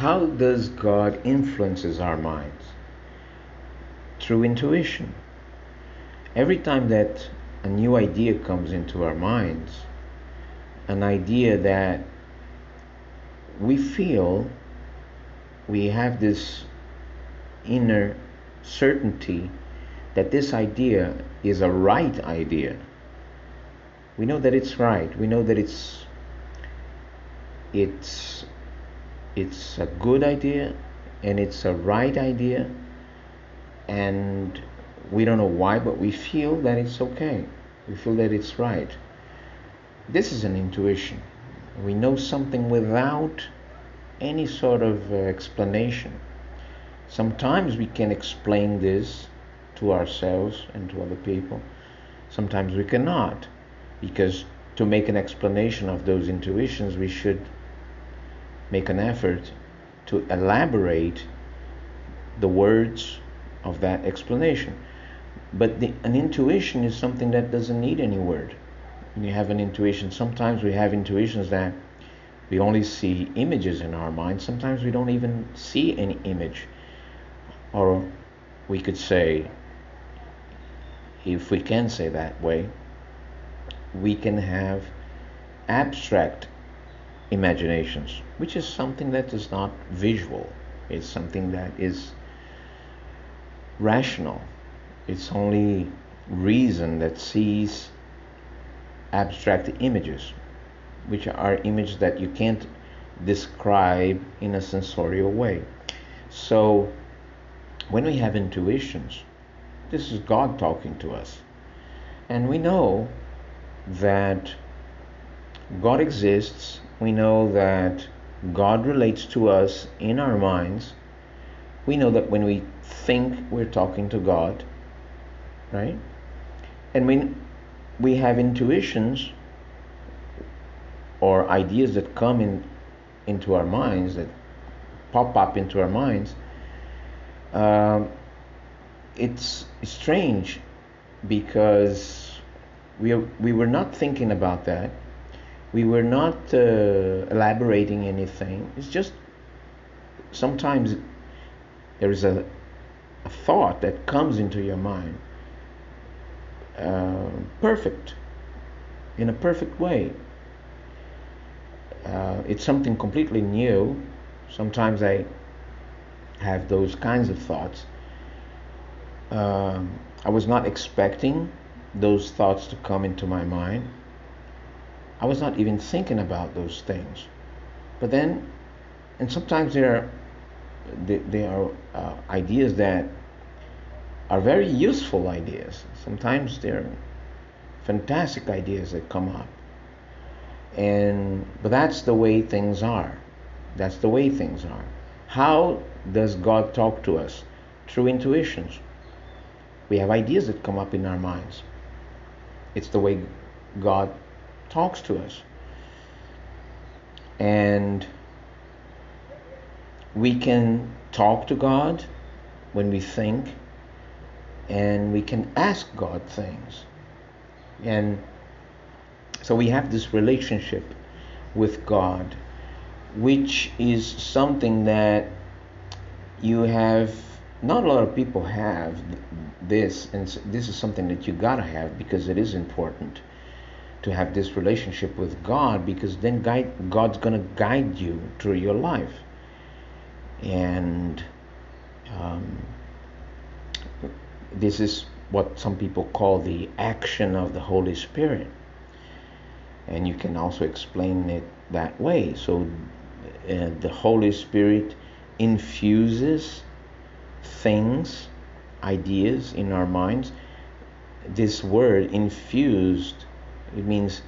how does God influences our minds? Through intuition. Every time that a new idea comes into our minds, an idea that we feel we have this inner certainty that this idea is a right idea. We know that it's right. We know that it's it's it's a good idea and it's a right idea and we don't know why but we feel that it's okay. We feel that it's right. This is an intuition. We know something without any sort of uh, explanation. Sometimes we can explain this to ourselves and to other people. Sometimes we cannot, because to make an explanation of those intuitions, we should make an effort to elaborate the words of that explanation. But the, an intuition is something that doesn't need any word. When you have an intuition, sometimes we have intuitions that we only see images in our mind. Sometimes we don't even see any image. Or we could say, if we can say that way, we can have abstract imaginations, which is something that is not visual. It's something that is rational. It's only reason that sees abstract images, which are images that you can't describe in a sensorial way. So, when we have intuitions, this is God talking to us. And we know that God exists. We know that God relates to us in our minds. We know that when we think we're talking to God, right? And when we have intuitions or ideas that come in into our minds that pop up into our minds, um, it's strange because we we were not thinking about that. We were not uh, elaborating anything. It's just sometimes there is a, a thought that comes into your mind. Uh, perfect, in a perfect way. Uh, it's something completely new. Sometimes I have those kinds of thoughts um, I was not expecting those thoughts to come into my mind. I was not even thinking about those things. But then, and sometimes there are, there are uh, ideas that are very useful ideas. Sometimes they're fantastic ideas that come up. And but that's the way things are. That's the way things are. How does God talk to us? Through intuitions. We have ideas that come up in our minds. It's the way God talks to us. And we can talk to God when we think, and we can ask God things. And so we have this relationship with God, which is something that you have not a lot of people have this, and this is something that you gotta have because it is important to have this relationship with God because then guide, God's gonna guide you through your life, and um, this is what some people call the action of the Holy Spirit, and you can also explain it that way. So uh, the Holy Spirit infuses things, ideas in our minds. This word infused, it means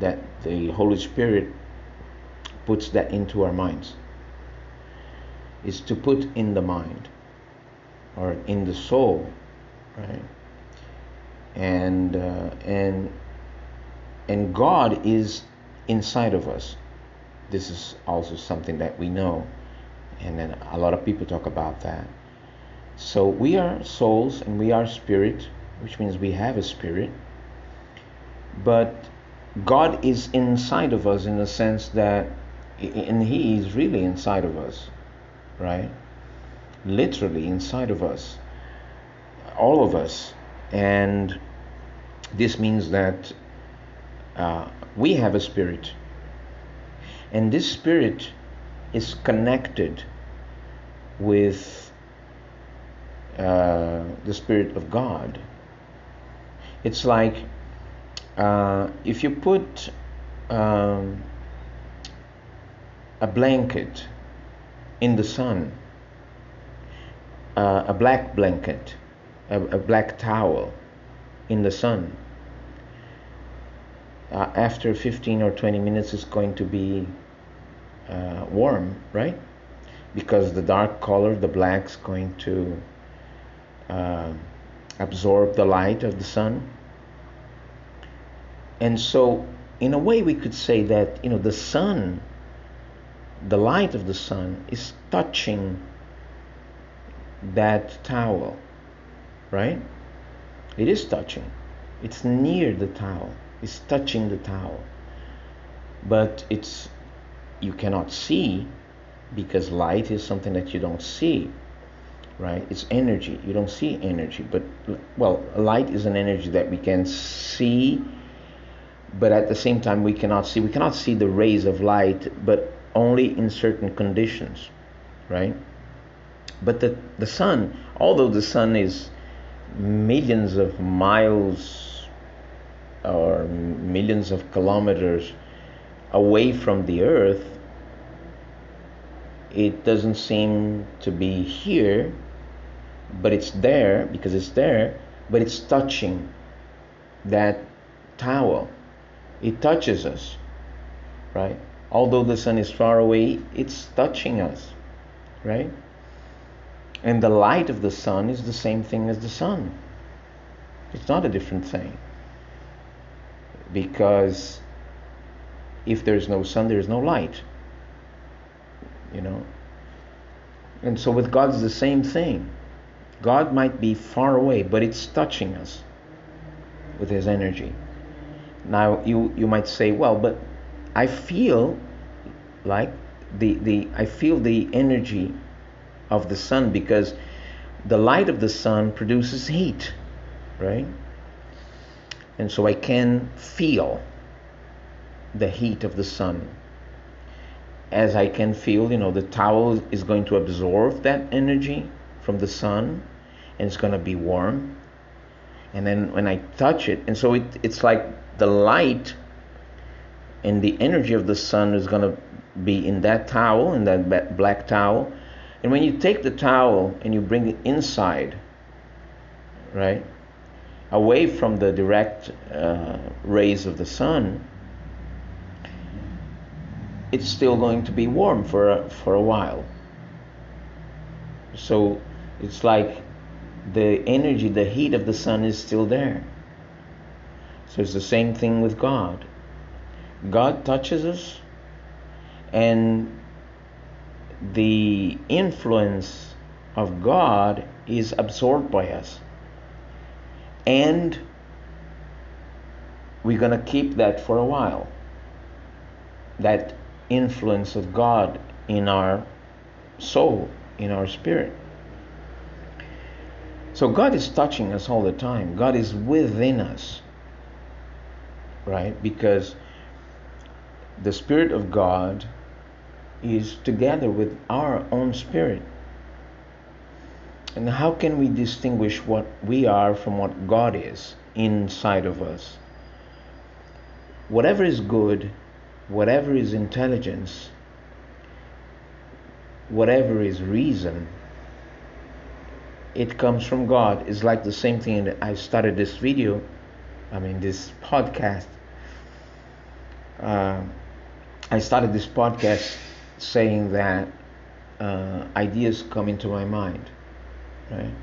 that the Holy Spirit puts that into our minds. Is to put in the mind or in the soul, right? And uh, and and God is inside of us. This is also something that we know, and then a lot of people talk about that. So we are souls and we are spirit, which means we have a spirit. But God is inside of us in the sense that and He is really inside of us, right? Literally inside of us, all of us. And this means that uh, we have a spirit. And this spirit is connected with uh, the Spirit of God. It's like uh, if you put um, a blanket in the sun, uh, a black blanket, a, a, black towel in the sun. Uh, after 15 or 20 minutes, it's going to be uh, warm, right? Because the dark color, the black's going to uh, absorb the light of the sun. And so, in a way, we could say that you know the sun the light of the sun is touching that towel, right? It is touching. It's near the towel. It's touching the towel. But it's you cannot see because light is something that you don't see, right? It's energy. You don't see energy, but well, light is an energy that we can see, but at the same time we cannot see. We cannot see the rays of light, but only in certain conditions, right? But the, the sun, although the sun is millions of miles or millions of kilometers away from the earth, it doesn't seem to be here, but it's there because it's there, but it's touching that towel. It touches us, right? although the sun is far away, it's touching us, right? And the light of the sun is the same thing as the sun. It's not a different thing. Because if there's no sun, there's no light. You know? And so with God, it's the same thing. God might be far away, but it's touching us with His energy. Now, you, you might say, well, but I feel like the, the I feel the energy of the sun because the light of the sun produces heat, right? And so I can feel the heat of the sun. As I can feel, you know, the towel is going to absorb that energy from the sun and it's going to be warm. And then when I touch it, and so it, it's like the light and the energy of the sun is going to be in that towel, in that black towel. And when you take the towel and you bring it inside, right, away from the direct uh, rays of the sun, it's still going to be warm for a, for a while. So it's like the energy, the heat of the sun is still there. So it's the same thing with God. God touches us, and the influence of God is absorbed by us. And we're going to keep that for a while. That influence of God in our soul, in our spirit. So God is touching us all the time. God is within us. Right? Because the Spirit of God is together with our own spirit. And how can we distinguish what we are from what God is inside of us? Whatever is good, whatever is intelligence, whatever is reason, it comes from God. It's like the same thing that I started this video, I mean, this podcast. Uh, I started this podcast saying that uh, ideas come into my mind, right?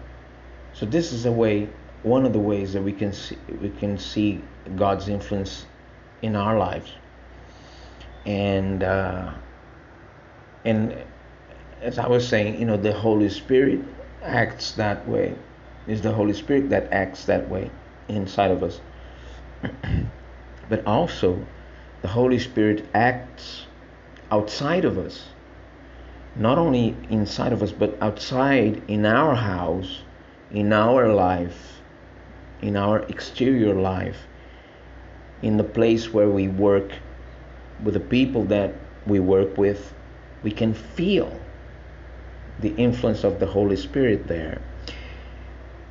So this is a way, one of the ways that we can see, we can see God's influence in our lives, and uh, and as I was saying, you know, the Holy Spirit acts that way. It's the Holy Spirit that acts that way inside of us, but also the Holy Spirit acts outside of us, not only inside of us, but outside in our house, in our life, in our exterior life, in the place where we work, with the people that we work with, we can feel the influence of the Holy Spirit there.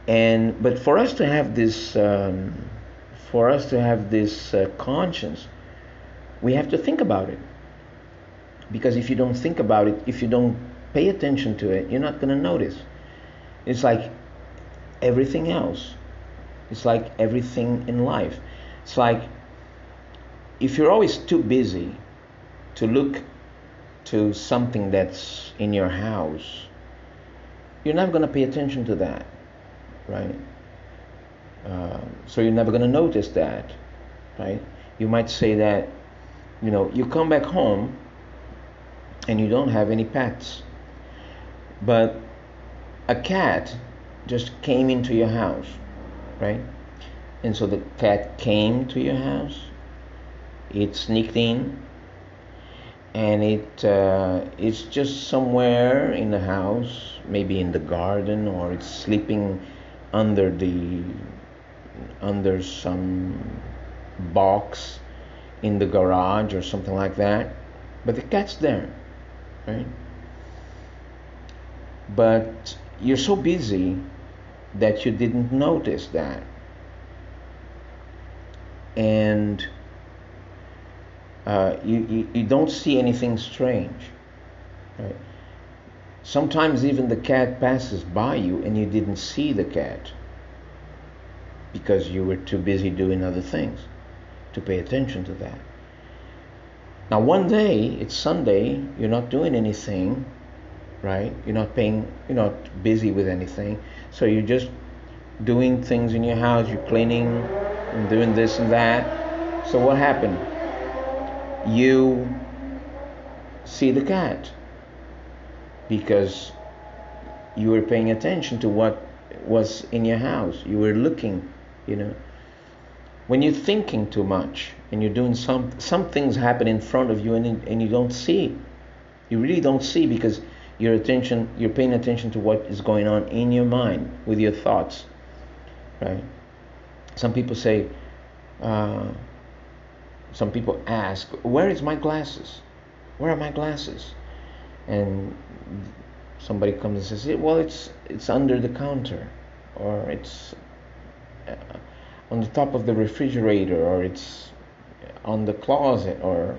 And but for us to have this, um, for us to have this uh, conscience, we have to think about it. Because if you don't think about it, if you don't pay attention to it, you're not going to notice. It's like everything else. It's like everything in life. It's like if you're always too busy to look to something that's in your house, you're not going to pay attention to that, right? Uh, so you're never going to notice that, right? You might say that, you know, you come back home and you don't have any pets, but a cat just came into your house, right? And so the cat came to your house, it sneaked in, and it uh, it's just somewhere in the house, maybe in the garden, or it's sleeping under the under some box in the garage or something like that. But the cat's there, right? But you're so busy that you didn't notice that. And uh, you, you, you don't see anything strange. Right? Sometimes even the cat passes by you and you didn't see the cat because you were too busy doing other things to pay attention to that. Now, one day, it's Sunday, you're not doing anything, right? You're not paying, you're not busy with anything. So you're just doing things in your house, you're cleaning and doing this and that. So what happened? you see the cat because you were paying attention to what was in your house. You were looking, you know. When you're thinking too much and you're doing some some things happen in front of you and and you don't see, you really don't see because your attention you're paying attention to what is going on in your mind with your thoughts, right? Some people say. Uh, some people ask, Where is my glasses? Where are my glasses? And somebody comes and says, Well, it's, it's under the counter, or it's Uh, on the top of the refrigerator, or it's on the closet, or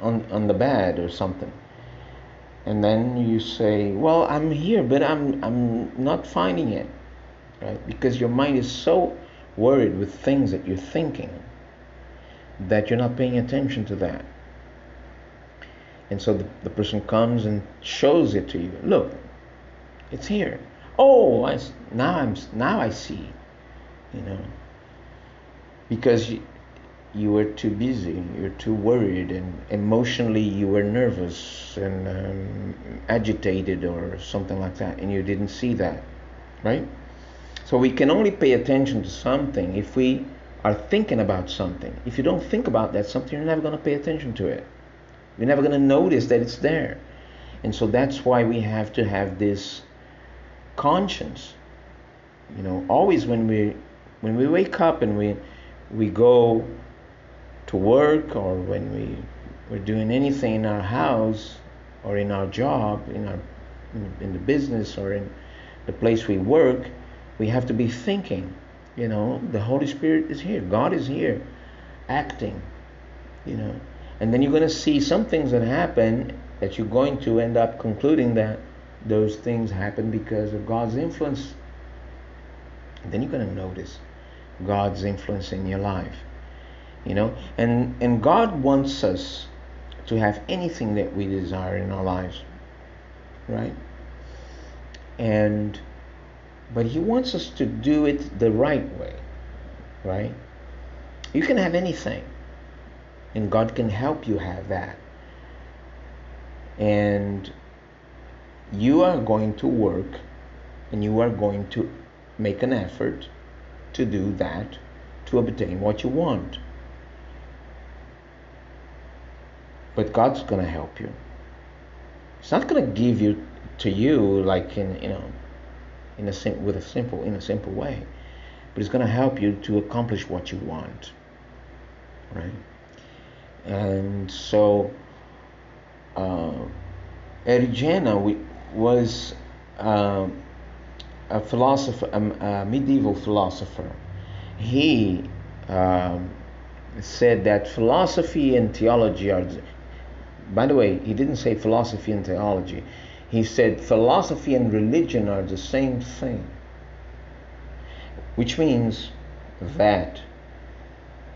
on, on the bed, or something. And then you say, Well, I'm here, but I'm, I'm not finding it, right? Because your mind is so worried with things that you're thinking that you're not paying attention to that. And so the, the person comes and shows it to you. Look, it's here. Oh, I, now I'm now I see. You know, because you, you were too busy, you're too worried, and emotionally you were nervous and um, agitated or something like that, and you didn't see that, right? So we can only pay attention to something if we are thinking about something. If you don't think about that something, you're never going to pay attention to it. You're never going to notice that it's there. And so that's why we have to have this conscience. You know, always when we when we wake up and we we go to work or when we we're doing anything in our house or in our job, in our in the business or in the place we work, we have to be thinking you know, the Holy Spirit is here. God is here acting. You know. And then you're going to see some things that happen that you're going to end up concluding that those things happen because of God's influence. Then you're going to notice God's influence in your life. You know, and and God wants us to have anything that we desire in our lives. Right? And but He wants us to do it the right way, right? You can have anything, and God can help you have that. And you are going to work and you are going to make an effort to do that to obtain what you want. but God's going to help you. It's not going to give you to you like in you know in a sim- with a simple in a simple way, but it's going to help you to accomplish what you want, right? And so, uh, Erigena was uh, a philosopher, a, a, medieval philosopher. He um, said that philosophy and theology are. By the way, he didn't say philosophy and theology. He said philosophy and religion are the same thing. Which means that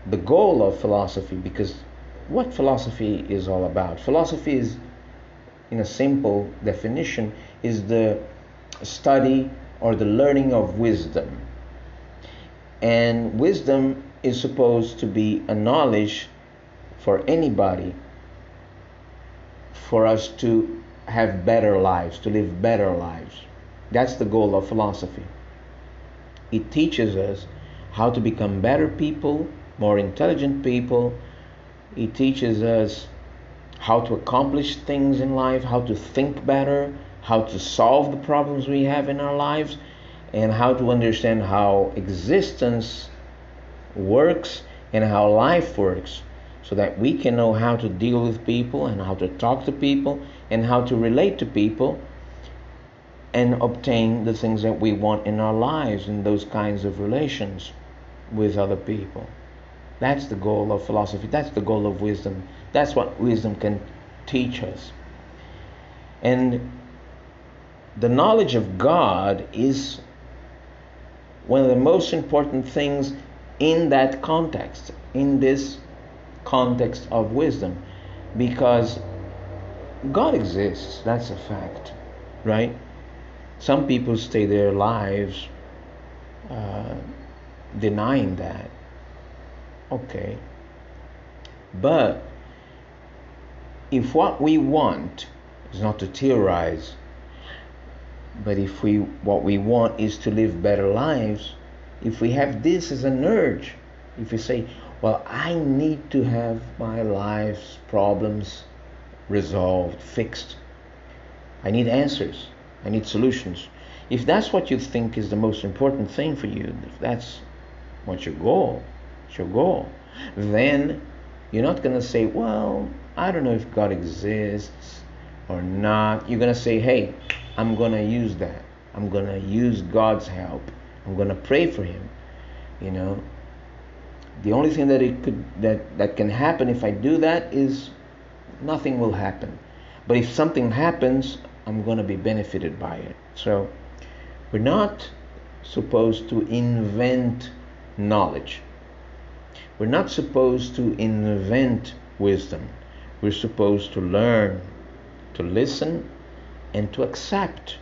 the goal of philosophy, because what philosophy is all about? Philosophy is, in a simple definition, is the study or the learning of wisdom. And wisdom is supposed to be a knowledge for anybody for us to have better lives, to live better lives. That's the goal of philosophy. It teaches us how to become better people, more intelligent people. It teaches us how to accomplish things in life, how to think better, how to solve the problems we have in our lives, and how to understand how existence works and how life works so that we can know how to deal with people and how to talk to people and how to relate to people and obtain the things that we want in our lives in those kinds of relations with other people. That's the goal of philosophy. That's the goal of wisdom. That's what wisdom can teach us. And the knowledge of God is one of the most important things in that context, in this context of wisdom, because God exists, that's a fact, right? Some people stay their lives uh, denying that. Okay. But if what we want is not to theorize, but if we what we want is to live better lives, if we have this as an urge, if we say, well, I need to have my life's problems resolved, fixed. I need answers. I need solutions. If that's what you think is the most important thing for you, if that's what your goal, your goal, then you're not going to say, well, I don't know if God exists or not. You're going to say, hey, I'm going to use that. I'm going to use God's help. I'm going to pray for him. You know, the only thing that it could that that can happen if I do that is nothing will happen. But if something happens, I'm going to be benefited by it. So we're not supposed to invent knowledge. We're not supposed to invent wisdom. We're supposed to learn, to listen, and to accept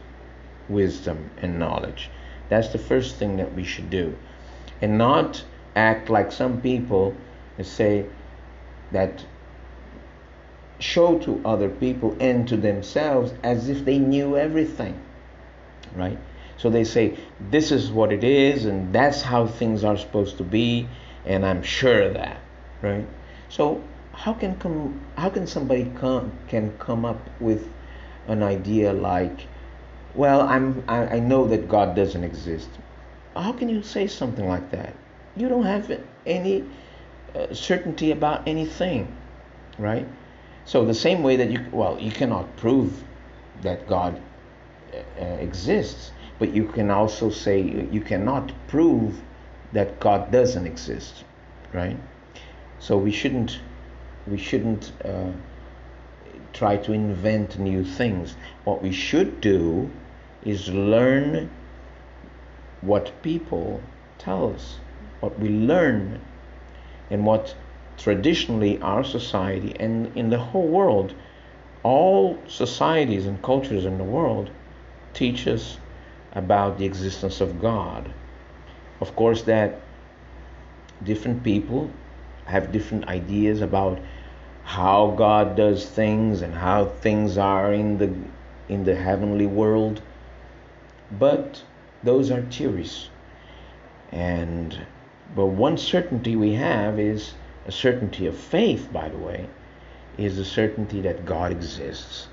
wisdom and knowledge. That's the first thing that we should do. And not act like some people and say that show to other people and to themselves as if they knew everything, right? So they say, This is what it is, and that's how things are supposed to be, and I'm sure of that, right? So, how can, come, how can somebody come, can come up with an idea like, Well, I'm, I, I know that God doesn't exist? How can you say something like that? You don't have any uh, certainty about anything, right? So the same way that you well you cannot prove that God uh, exists, but you can also say you cannot prove that God doesn't exist, right? So we shouldn't we shouldn't uh, try to invent new things. What we should do is learn what people tell us, what we learn, and what traditionally our society and in the whole world, all societies and cultures in the world teach us about the existence of God. Of course, that different people have different ideas about how God does things and how things are in the in the heavenly world. But those are theories. And but one certainty we have is a certainty of faith, by the way, is the certainty that God exists.